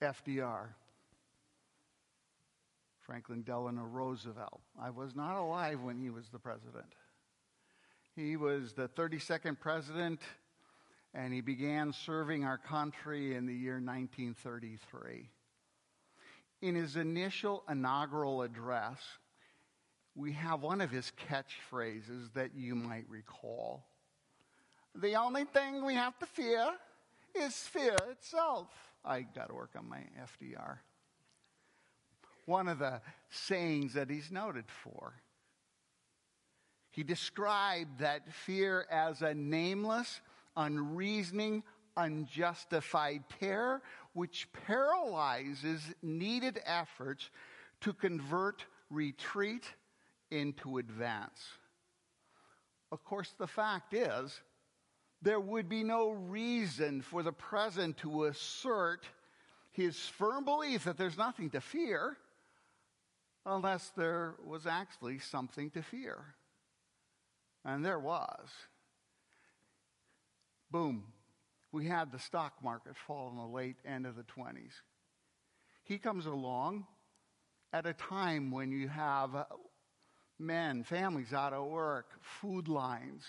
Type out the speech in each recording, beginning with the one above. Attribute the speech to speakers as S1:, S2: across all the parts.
S1: FDR, Franklin Delano Roosevelt. I was not alive when he was the president. He was the 32nd president, and he began serving our country in the year 1933. In his initial inaugural address, we have one of his catchphrases that you might recall. The only thing we have to fear is fear itself. I got to work on my FDR. One of the sayings that he's noted for. He described that fear as a nameless, unreasoning, unjustified terror which paralyzes needed efforts to convert retreat into advance. Of course, the fact is, there would be no reason for the president to assert his firm belief that there's nothing to fear unless there was actually something to fear. And there was. Boom. We had the stock market fall in the late end of the 20s. He comes along at a time when you have men, families out of work, food lines.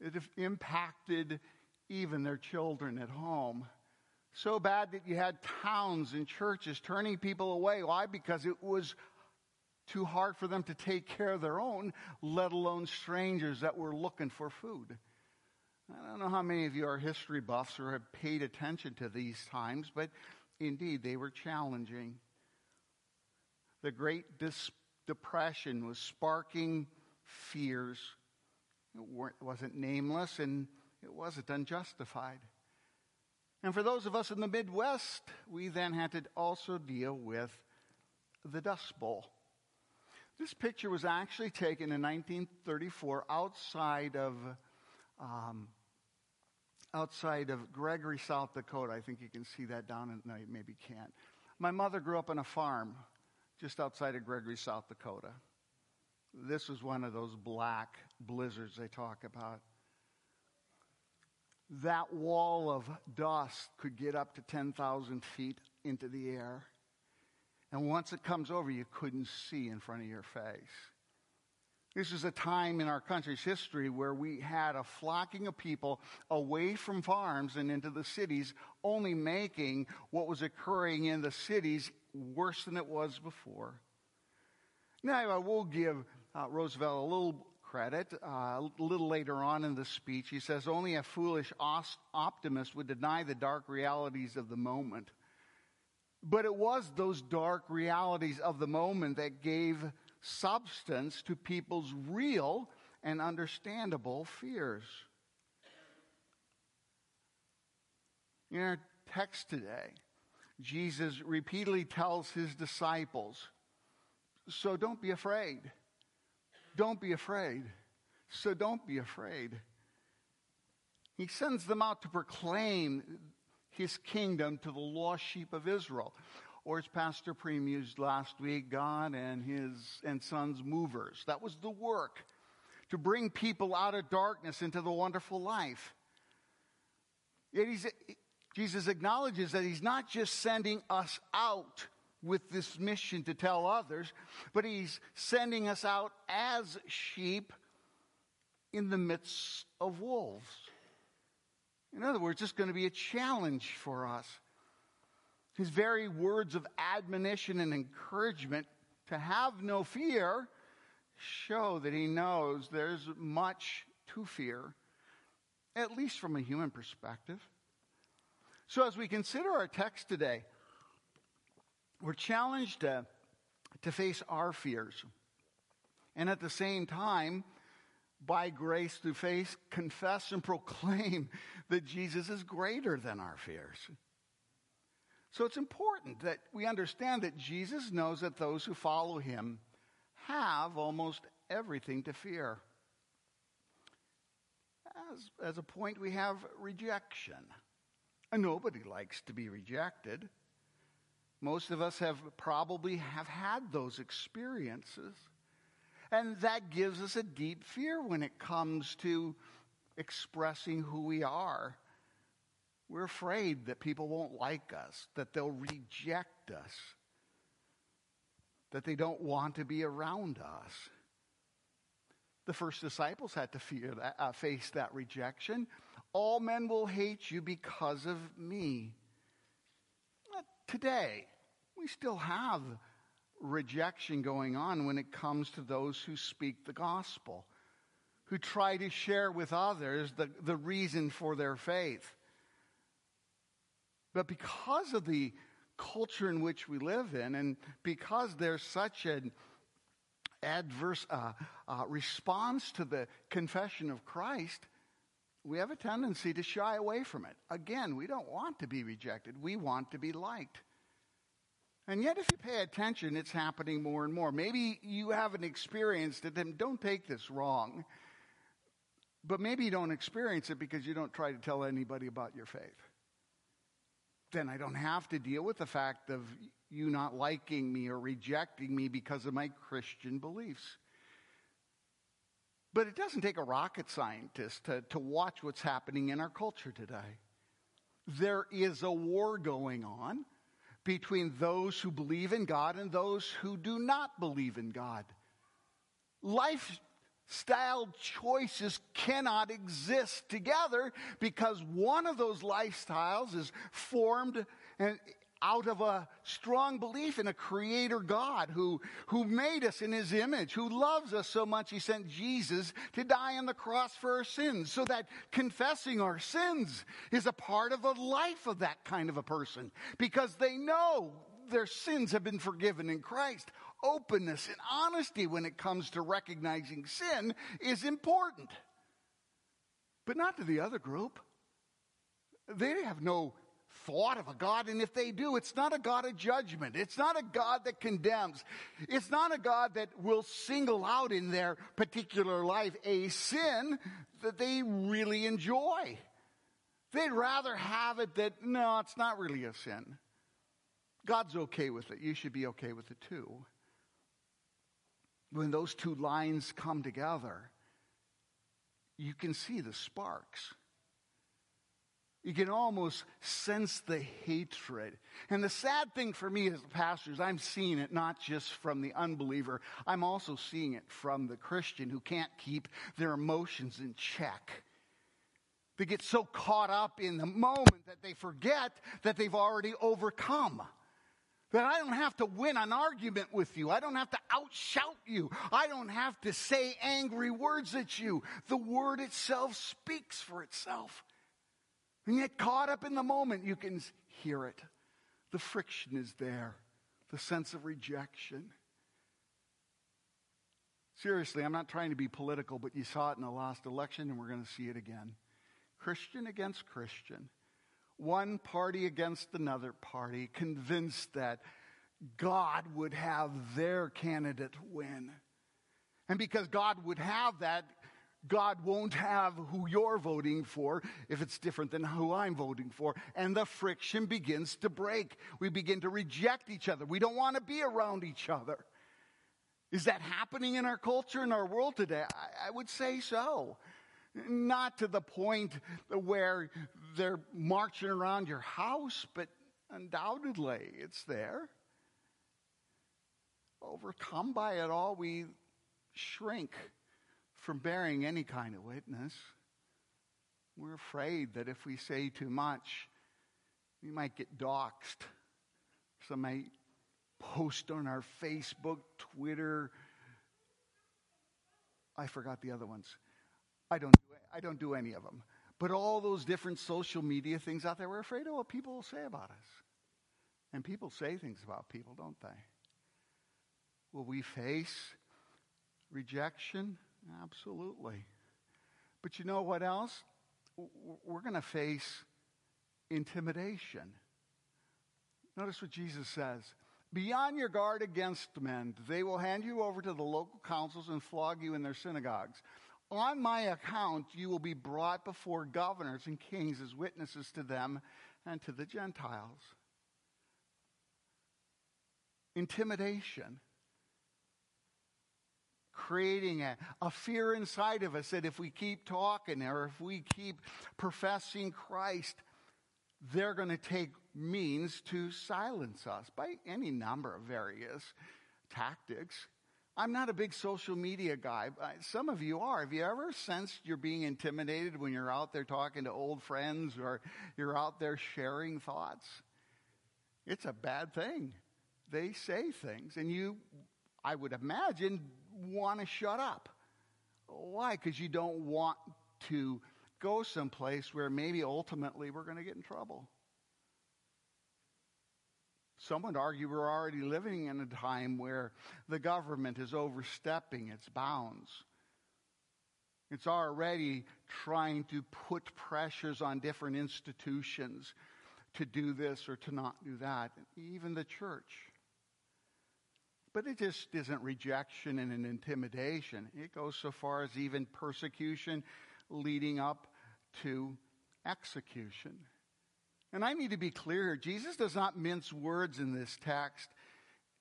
S1: It impacted even their children at home. So bad that you had towns and churches turning people away. Why? Because it was too hard for them to take care of their own, let alone strangers that were looking for food. I don't know how many of you are history buffs or have paid attention to these times, but indeed they were challenging. The Great Depression was sparking fears. It wasn't nameless and it wasn't unjustified. And for those of us in the Midwest, we then had to also deal with the Dust Bowl. This picture was actually taken in 1934 outside of um, outside of Gregory, South Dakota. I think you can see that down, and no, you maybe can't. My mother grew up on a farm just outside of Gregory, South Dakota. This was one of those black blizzards they talk about. That wall of dust could get up to 10,000 feet into the air. And once it comes over, you couldn't see in front of your face. This is a time in our country's history where we had a flocking of people away from farms and into the cities, only making what was occurring in the cities worse than it was before. Now, I will give uh, Roosevelt a little credit. Uh, a little later on in the speech, he says, Only a foolish optimist would deny the dark realities of the moment. But it was those dark realities of the moment that gave substance to people's real and understandable fears. In our text today, Jesus repeatedly tells his disciples, So don't be afraid. Don't be afraid. So don't be afraid. He sends them out to proclaim his kingdom to the lost sheep of Israel. Or as Pastor Preem used last week, God and his and sons movers. That was the work to bring people out of darkness into the wonderful life. Yet Jesus acknowledges that he's not just sending us out with this mission to tell others, but he's sending us out as sheep in the midst of wolves. In other words, it's going to be a challenge for us. His very words of admonition and encouragement to have no fear show that he knows there's much to fear, at least from a human perspective. So, as we consider our text today, we're challenged to, to face our fears. And at the same time, by grace through faith, confess and proclaim that Jesus is greater than our fears. So it's important that we understand that Jesus knows that those who follow him have almost everything to fear. As, as a point, we have rejection. And nobody likes to be rejected. Most of us have probably have had those experiences. And that gives us a deep fear when it comes to expressing who we are. We're afraid that people won't like us, that they'll reject us, that they don't want to be around us. The first disciples had to fear that, uh, face that rejection. All men will hate you because of me. Today, we still have rejection going on when it comes to those who speak the gospel, who try to share with others the, the reason for their faith. But because of the culture in which we live in, and because there's such an adverse uh, uh, response to the confession of Christ, we have a tendency to shy away from it. Again, we don't want to be rejected, we want to be liked. And yet, if you pay attention, it's happening more and more. Maybe you haven't experienced it, and don't take this wrong. But maybe you don't experience it because you don't try to tell anybody about your faith. Then I don't have to deal with the fact of you not liking me or rejecting me because of my Christian beliefs. But it doesn't take a rocket scientist to, to watch what's happening in our culture today. There is a war going on between those who believe in God and those who do not believe in God. Lifestyle choices cannot exist together because one of those lifestyles is formed and out of a strong belief in a creator God who, who made us in his image, who loves us so much he sent Jesus to die on the cross for our sins, so that confessing our sins is a part of the life of that kind of a person because they know their sins have been forgiven in Christ. Openness and honesty when it comes to recognizing sin is important. But not to the other group. They have no thought of a God, and if they do, it's not a God of judgment. It's not a God that condemns. It's not a God that will single out in their particular life a sin that they really enjoy. They'd rather have it that, no, it's not really a sin. God's okay with it. You should be okay with it too. When those two lines come together, you can see the sparks. You can almost sense the hatred. And the sad thing for me as a pastor is I'm seeing it not just from the unbeliever, I'm also seeing it from the Christian who can't keep their emotions in check. They get so caught up in the moment that they forget that they've already overcome. That I don't have to win an argument with you. I don't have to outshout you. I don't have to say angry words at you. The word itself speaks for itself. And yet, caught up in the moment, you can hear it. The friction is there, the sense of rejection. Seriously, I'm not trying to be political, but you saw it in the last election, and we're going to see it again. Christian against Christian, one party against another party, convinced that God would have their candidate win. And because God would have that, God won't have who you're voting for if it's different than who I'm voting for. And the friction begins to break. We begin to reject each other. We don't want to be around each other. Is that happening in our culture, in our world today? I, I would say so. Not to the point where they're marching around your house, but undoubtedly it's there. Overcome by it all, we shrink from bearing any kind of witness. We're afraid that if we say too much, we might get doxxed. Some might post on our Facebook, Twitter. I forgot the other ones. I don't do, I don't do any of them. But all those different social media things out there, we're afraid of what people will say about us. And people say things about people, don't they? Will we face rejection? Absolutely. But you know what else? We're going to face intimidation. Notice what Jesus says. Be on your guard against men. They will hand you over to the local councils and flog you in their synagogues. On my account, you will be brought before governors and kings as witnesses to them and to the Gentiles. Intimidation creating a, a fear inside of us that if we keep talking or if we keep professing Christ, they're going to take means to silence us by any number of various tactics. I'm not a big social media guy. But some of you are. Have you ever sensed you're being intimidated when you're out there talking to old friends or you're out there sharing thoughts? It's a bad thing. They say things, and you, I would imagine, want to shut up. Why? Because you don't want to go someplace where maybe ultimately we're going to get in trouble. Some would argue we're already living in a time where the government is overstepping its bounds. It's already trying to put pressures on different institutions to do this or to not do that, even the church. But it just isn't rejection and an intimidation. It goes so far as even persecution leading up to execution. And I need to be clear here Jesus does not mince words in this text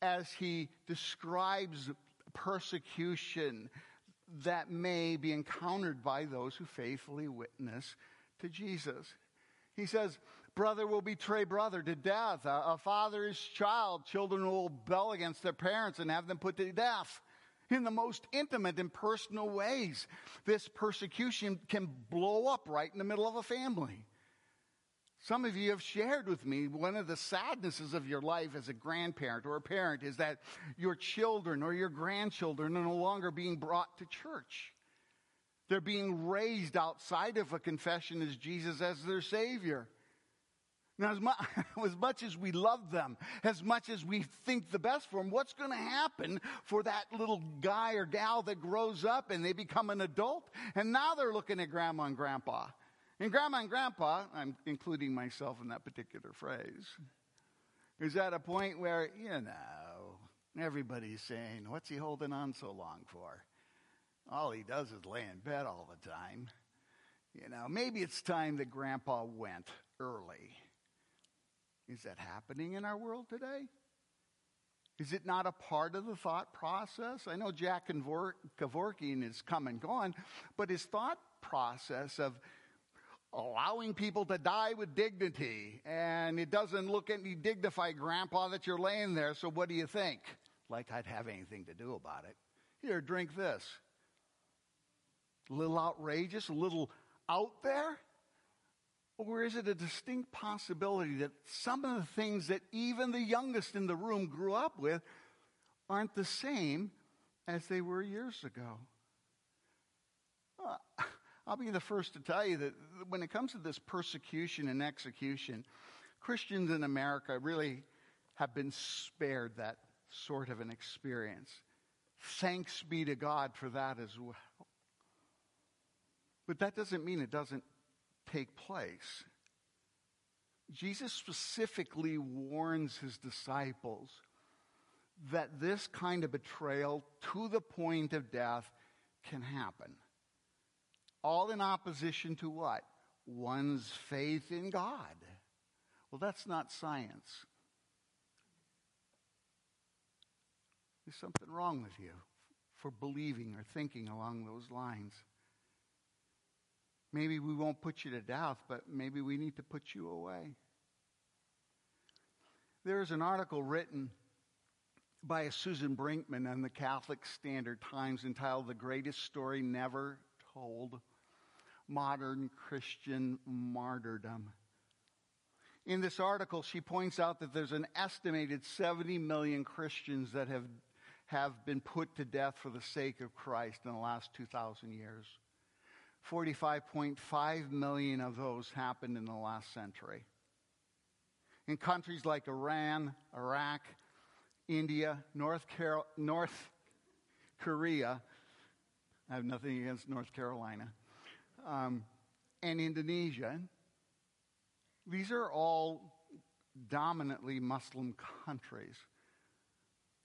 S1: as he describes persecution that may be encountered by those who faithfully witness to Jesus. He says, Brother will betray brother to death. A, a father's child, children will rebel against their parents and have them put to death in the most intimate and personal ways. This persecution can blow up right in the middle of a family. Some of you have shared with me one of the sadnesses of your life as a grandparent or a parent is that your children or your grandchildren are no longer being brought to church. They're being raised outside of a confession as Jesus as their Savior. Now, as, as much as we love them, as much as we think the best for them, what's going to happen for that little guy or gal that grows up and they become an adult and now they're looking at grandma and grandpa? And grandma and grandpa, I'm including myself in that particular phrase, is at a point where, you know, everybody's saying, What's he holding on so long for? All he does is lay in bed all the time. You know, maybe it's time that grandpa went early. Is that happening in our world today? Is it not a part of the thought process? I know Jack Kevorkian is come and gone, but his thought process of allowing people to die with dignity, and it doesn't look any dignified, Grandpa, that you're laying there, so what do you think? Like I'd have anything to do about it. Here, drink this. A little outrageous, a little out there? Or is it a distinct possibility that some of the things that even the youngest in the room grew up with aren't the same as they were years ago? Uh, I'll be the first to tell you that when it comes to this persecution and execution, Christians in America really have been spared that sort of an experience. Thanks be to God for that as well. But that doesn't mean it doesn't take place. Jesus specifically warns his disciples that this kind of betrayal to the point of death can happen. All in opposition to what? One's faith in God. Well, that's not science. There's something wrong with you for believing or thinking along those lines. Maybe we won't put you to death, but maybe we need to put you away. There's an article written by a Susan Brinkman on the Catholic Standard Times entitled The Greatest Story Never Told Modern Christian Martyrdom. In this article, she points out that there's an estimated 70 million Christians that have, have been put to death for the sake of Christ in the last 2,000 years. 45.5 million of those happened in the last century. In countries like Iran, Iraq, India, North, Carol- North Korea, I have nothing against North Carolina, um, and Indonesia, these are all dominantly Muslim countries.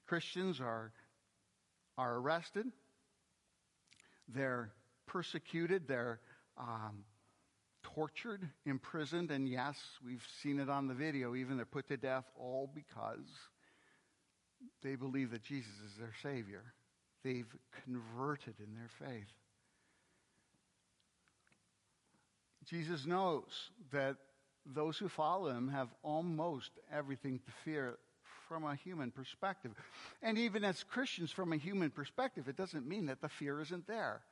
S1: Christians are, are arrested, they're persecuted, they're um, tortured, imprisoned, and yes, we've seen it on the video, even they're put to death, all because they believe that Jesus is their Savior. They've converted in their faith. Jesus knows that those who follow him have almost everything to fear from a human perspective. And even as Christians, from a human perspective, it doesn't mean that the fear isn't there.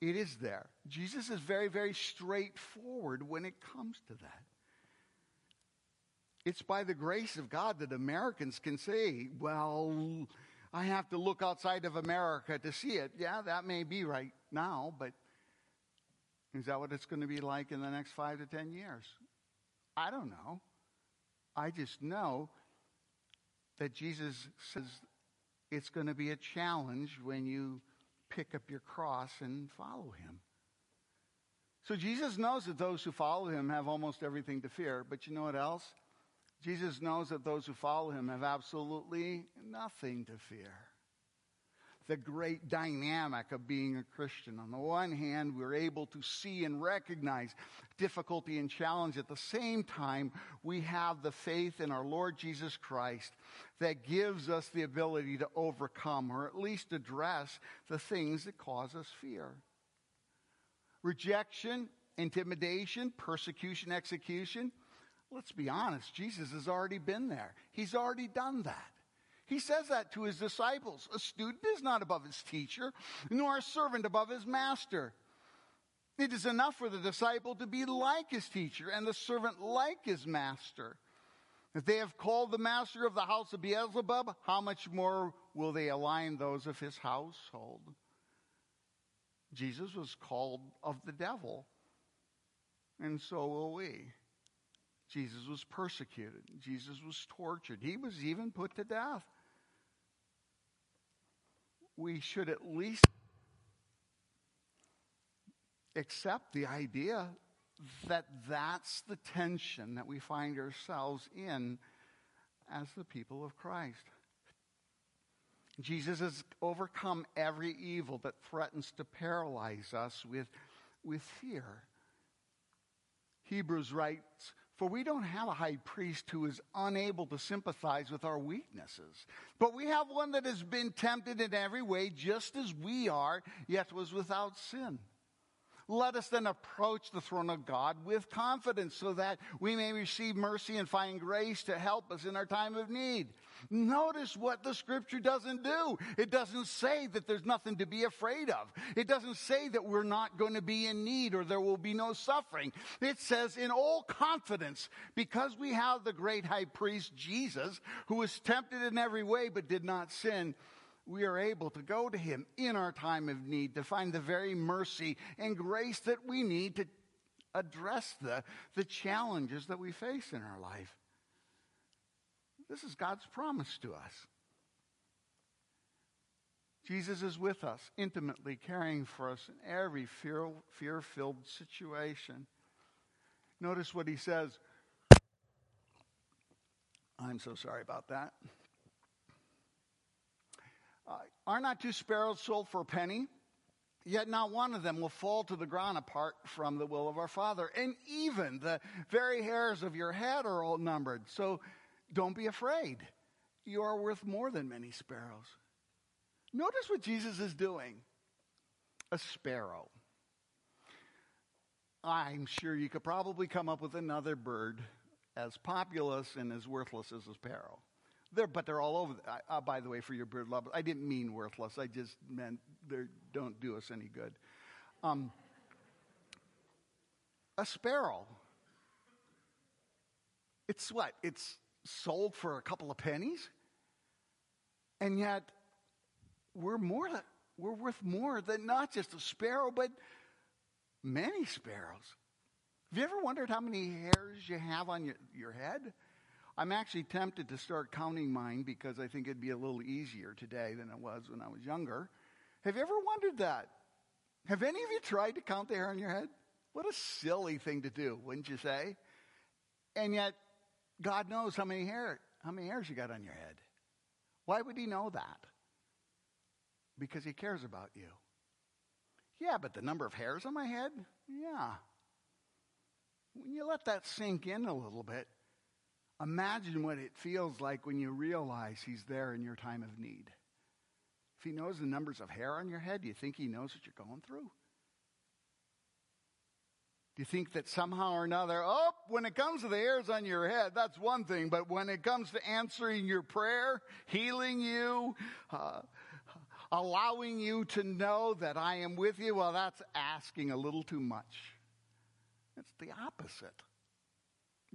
S1: It is there. Jesus is very, very straightforward when it comes to that. It's by the grace of God that Americans can say, well, I have to look outside of America to see it. Yeah, that may be right now, but is that what it's going to be like in the next five to ten years? I don't know. I just know that Jesus says it's going to be a challenge when you pick up your cross and follow him. So Jesus knows that those who follow him have almost everything to fear, but you know what else? Jesus knows that those who follow him have absolutely nothing to fear the great dynamic of being a Christian. On the one hand, we're able to see and recognize difficulty and challenge. At the same time, we have the faith in our Lord Jesus Christ that gives us the ability to overcome or at least address the things that cause us fear. Rejection, intimidation, persecution, execution. Let's be honest, Jesus has already been there. He's already done that. He says that to his disciples. A student is not above his teacher, nor a servant above his master. It is enough for the disciple to be like his teacher and the servant like his master. If they have called the master of the house of Beelzebub, how much more will they align those of his household? Jesus was called of the devil, and so will we. Jesus was persecuted. Jesus was tortured. He was even put to death we should at least accept the idea that that's the tension that we find ourselves in as the people of Christ. Jesus has overcome every evil that threatens to paralyze us with, with fear. Hebrews writes, for we don't have a high priest who is unable to sympathize with our weaknesses, but we have one that has been tempted in every way, just as we are, yet was without sin. Let us then approach the throne of God with confidence so that we may receive mercy and find grace to help us in our time of need. Notice what the scripture doesn't do. It doesn't say that there's nothing to be afraid of. It doesn't say that we're not going to be in need or there will be no suffering. It says in all confidence, because we have the great high priest Jesus, who was tempted in every way but did not sin, we are able to go to him in our time of need to find the very mercy and grace that we need to address the, the challenges that we face in our life. This is God's promise to us. Jesus is with us, intimately caring for us in every fear filled situation. Notice what he says. I'm so sorry about that. Uh, are not two sparrows sold for a penny? Yet not one of them will fall to the ground apart from the will of our Father. And even the very hairs of your head are all numbered. So don't be afraid. You are worth more than many sparrows. Notice what Jesus is doing a sparrow. I'm sure you could probably come up with another bird as populous and as worthless as a sparrow. They're, but they're all over. The, uh, by the way, for your bird lovers, I didn't mean worthless. I just meant they don't do us any good. Um, a sparrow. It's what? It's sold for a couple of pennies, and yet we're more. We're worth more than not just a sparrow, but many sparrows. Have you ever wondered how many hairs you have on your, your head? I'm actually tempted to start counting mine because I think it'd be a little easier today than it was when I was younger. Have you ever wondered that? Have any of you tried to count the hair on your head? What a silly thing to do, wouldn't you say? And yet, God knows how many hair, how many hairs you got on your head. Why would he know that? Because he cares about you. Yeah, but the number of hairs on my head? Yeah. When you let that sink in a little bit, imagine what it feels like when you realize he's there in your time of need. If he knows the numbers of hair on your head, do you think he knows what you're going through? Do you think that somehow or another, oh, when it comes to the hairs on your head, that's one thing, but when it comes to answering your prayer, healing you, uh, allowing you to know that I am with you, well, that's asking a little too much. It's the opposite.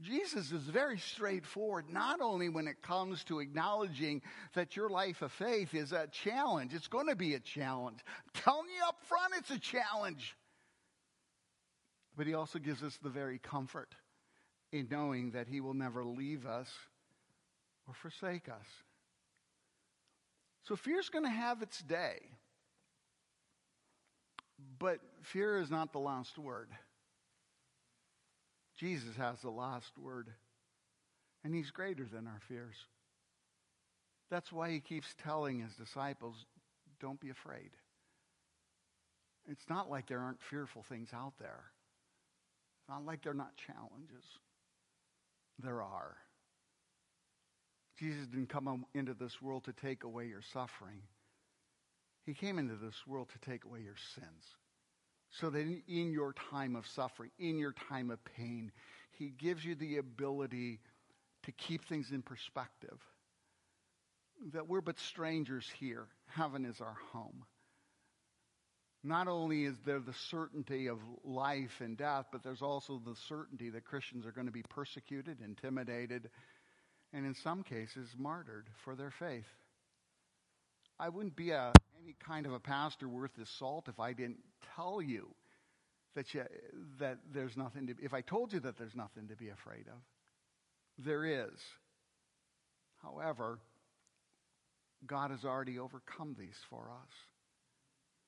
S1: Jesus is very straightforward, not only when it comes to acknowledging that your life of faith is a challenge, it's going to be a challenge. I'm telling you up front, it's a challenge. But he also gives us the very comfort in knowing that he will never leave us or forsake us. So fear is going to have its day. But fear is not the last word. Jesus has the last word, and he's greater than our fears. That's why he keeps telling his disciples, don't be afraid. It's not like there aren't fearful things out there. It's not like there are not challenges. There are. Jesus didn't come into this world to take away your suffering. He came into this world to take away your sins. So that in your time of suffering, in your time of pain, He gives you the ability to keep things in perspective. That we're but strangers here. Heaven is our home. Not only is there the certainty of life and death, but there's also the certainty that Christians are going to be persecuted, intimidated, and in some cases martyred for their faith. I wouldn't be a, any kind of a pastor worth his salt if I didn't tell you that, you, that there's nothing to, if I told you that there's nothing to be afraid of. There is. However, God has already overcome these for us.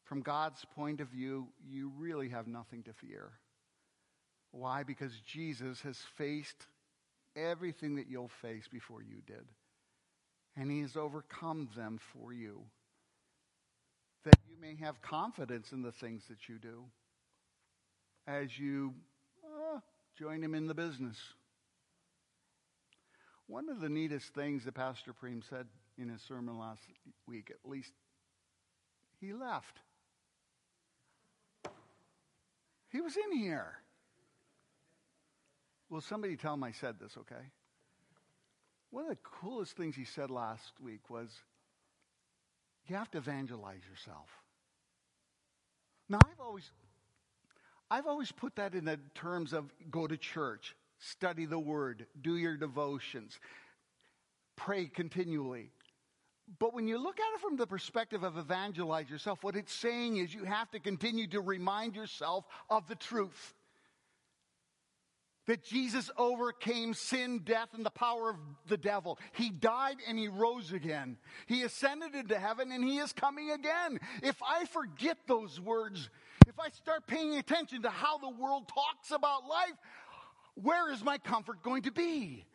S1: From God's point of view, you really have nothing to fear. Why? Because Jesus has faced everything that you'll face before you did. And he has overcome them for you. That you may have confidence in the things that you do as you uh, join him in the business. One of the neatest things that Pastor Preem said in his sermon last week, at least, he left. He was in here. Will somebody tell him I said this, okay? One of the coolest things he said last week was you have to evangelize yourself. Now, I've always, I've always put that in the terms of go to church, study the word, do your devotions, pray continually. But when you look at it from the perspective of evangelize yourself, what it's saying is you have to continue to remind yourself of the truth that Jesus overcame sin, death, and the power of the devil. He died and he rose again. He ascended into heaven and he is coming again. If I forget those words, if I start paying attention to how the world talks about life, where is my comfort going to be?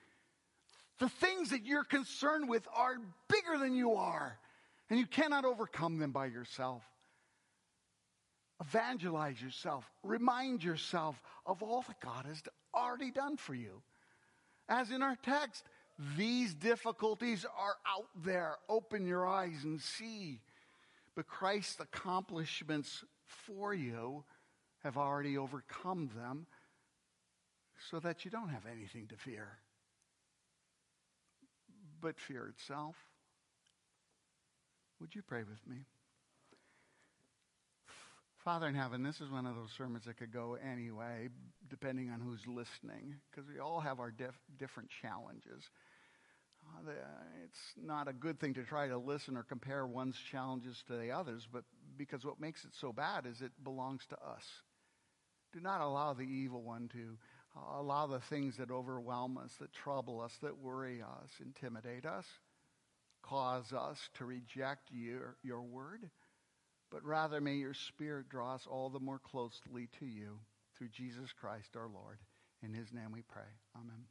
S1: The things that you're concerned with are bigger than you are, and you cannot overcome them by yourself. Evangelize yourself. Remind yourself of all that God has already done for you. As in our text, these difficulties are out there. Open your eyes and see. But Christ's accomplishments for you have already overcome them so that you don't have anything to fear but fear itself. Would you pray with me? Father in heaven, this is one of those sermons that could go anyway, depending on who's listening, because we all have our dif- different challenges. Uh, the, it's not a good thing to try to listen or compare one's challenges to the others, but because what makes it so bad is it belongs to us. Do not allow the evil one to uh, allow the things that overwhelm us, that trouble us, that worry us, intimidate us, cause us to reject your, your word but rather may your Spirit draw us all the more closely to you through Jesus Christ our Lord. In his name we pray. Amen.